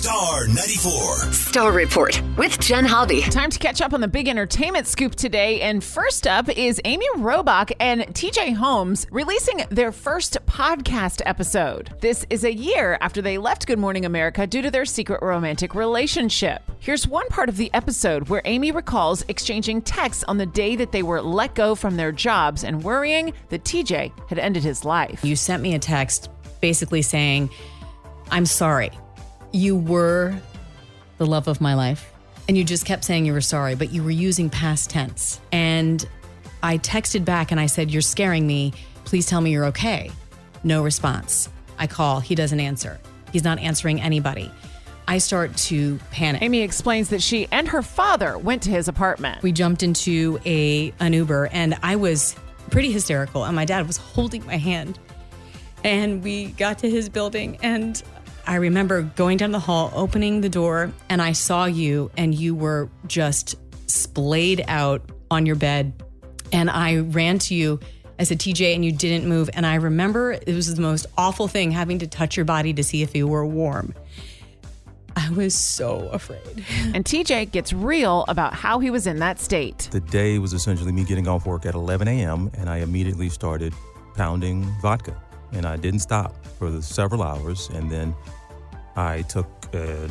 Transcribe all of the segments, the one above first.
Star 94. Star Report with Jenn Hobby. Time to catch up on the big entertainment scoop today. And first up is Amy Robach and TJ Holmes releasing their first podcast episode. This is a year after they left Good Morning America due to their secret romantic relationship. Here's one part of the episode where Amy recalls exchanging texts on the day that they were let go from their jobs and worrying that TJ had ended his life. You sent me a text basically saying, I'm sorry. You were the love of my life. And you just kept saying you were sorry, but you were using past tense. And I texted back and I said, You're scaring me. Please tell me you're okay. No response. I call, he doesn't answer. He's not answering anybody. I start to panic. Amy explains that she and her father went to his apartment. We jumped into a an Uber and I was pretty hysterical and my dad was holding my hand. And we got to his building and I remember going down the hall, opening the door, and I saw you and you were just splayed out on your bed. And I ran to you. I said, TJ, and you didn't move. And I remember it was the most awful thing having to touch your body to see if you were warm. I was so afraid. And TJ gets real about how he was in that state. The day was essentially me getting off work at 11 a.m., and I immediately started pounding vodka. And I didn't stop for the several hours. And then I took uh,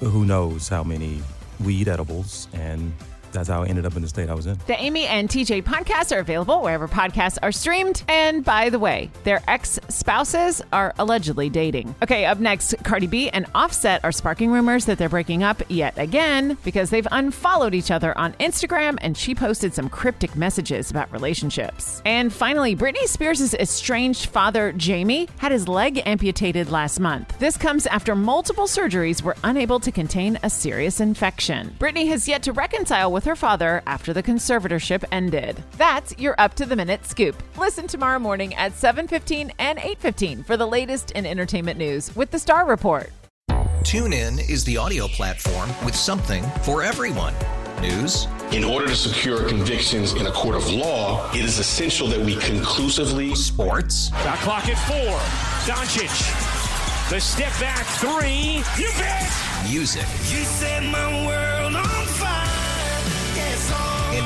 who knows how many weed edibles, and that's how I ended up in the state I was in. The Amy and TJ podcasts are available wherever podcasts are streamed. And by the way, their ex spouses are allegedly dating. Okay, up next, Cardi B and Offset are sparking rumors that they're breaking up yet again because they've unfollowed each other on Instagram and she posted some cryptic messages about relationships. And finally, Britney Spears' estranged father, Jamie, had his leg amputated last month. This comes after multiple surgeries were unable to contain a serious infection. Britney has yet to reconcile with her father after the conservatorship ended. That's your up to the minute scoop. Listen tomorrow morning at 7:15 and 8:15 for the latest in entertainment news with the Star Report. TuneIn is the audio platform with something for everyone. News. In order to secure convictions in a court of law, it is essential that we conclusively. Sports. Got clock at four. Doncic. The step back three. You bet. Music. You set my world on fire. Yes.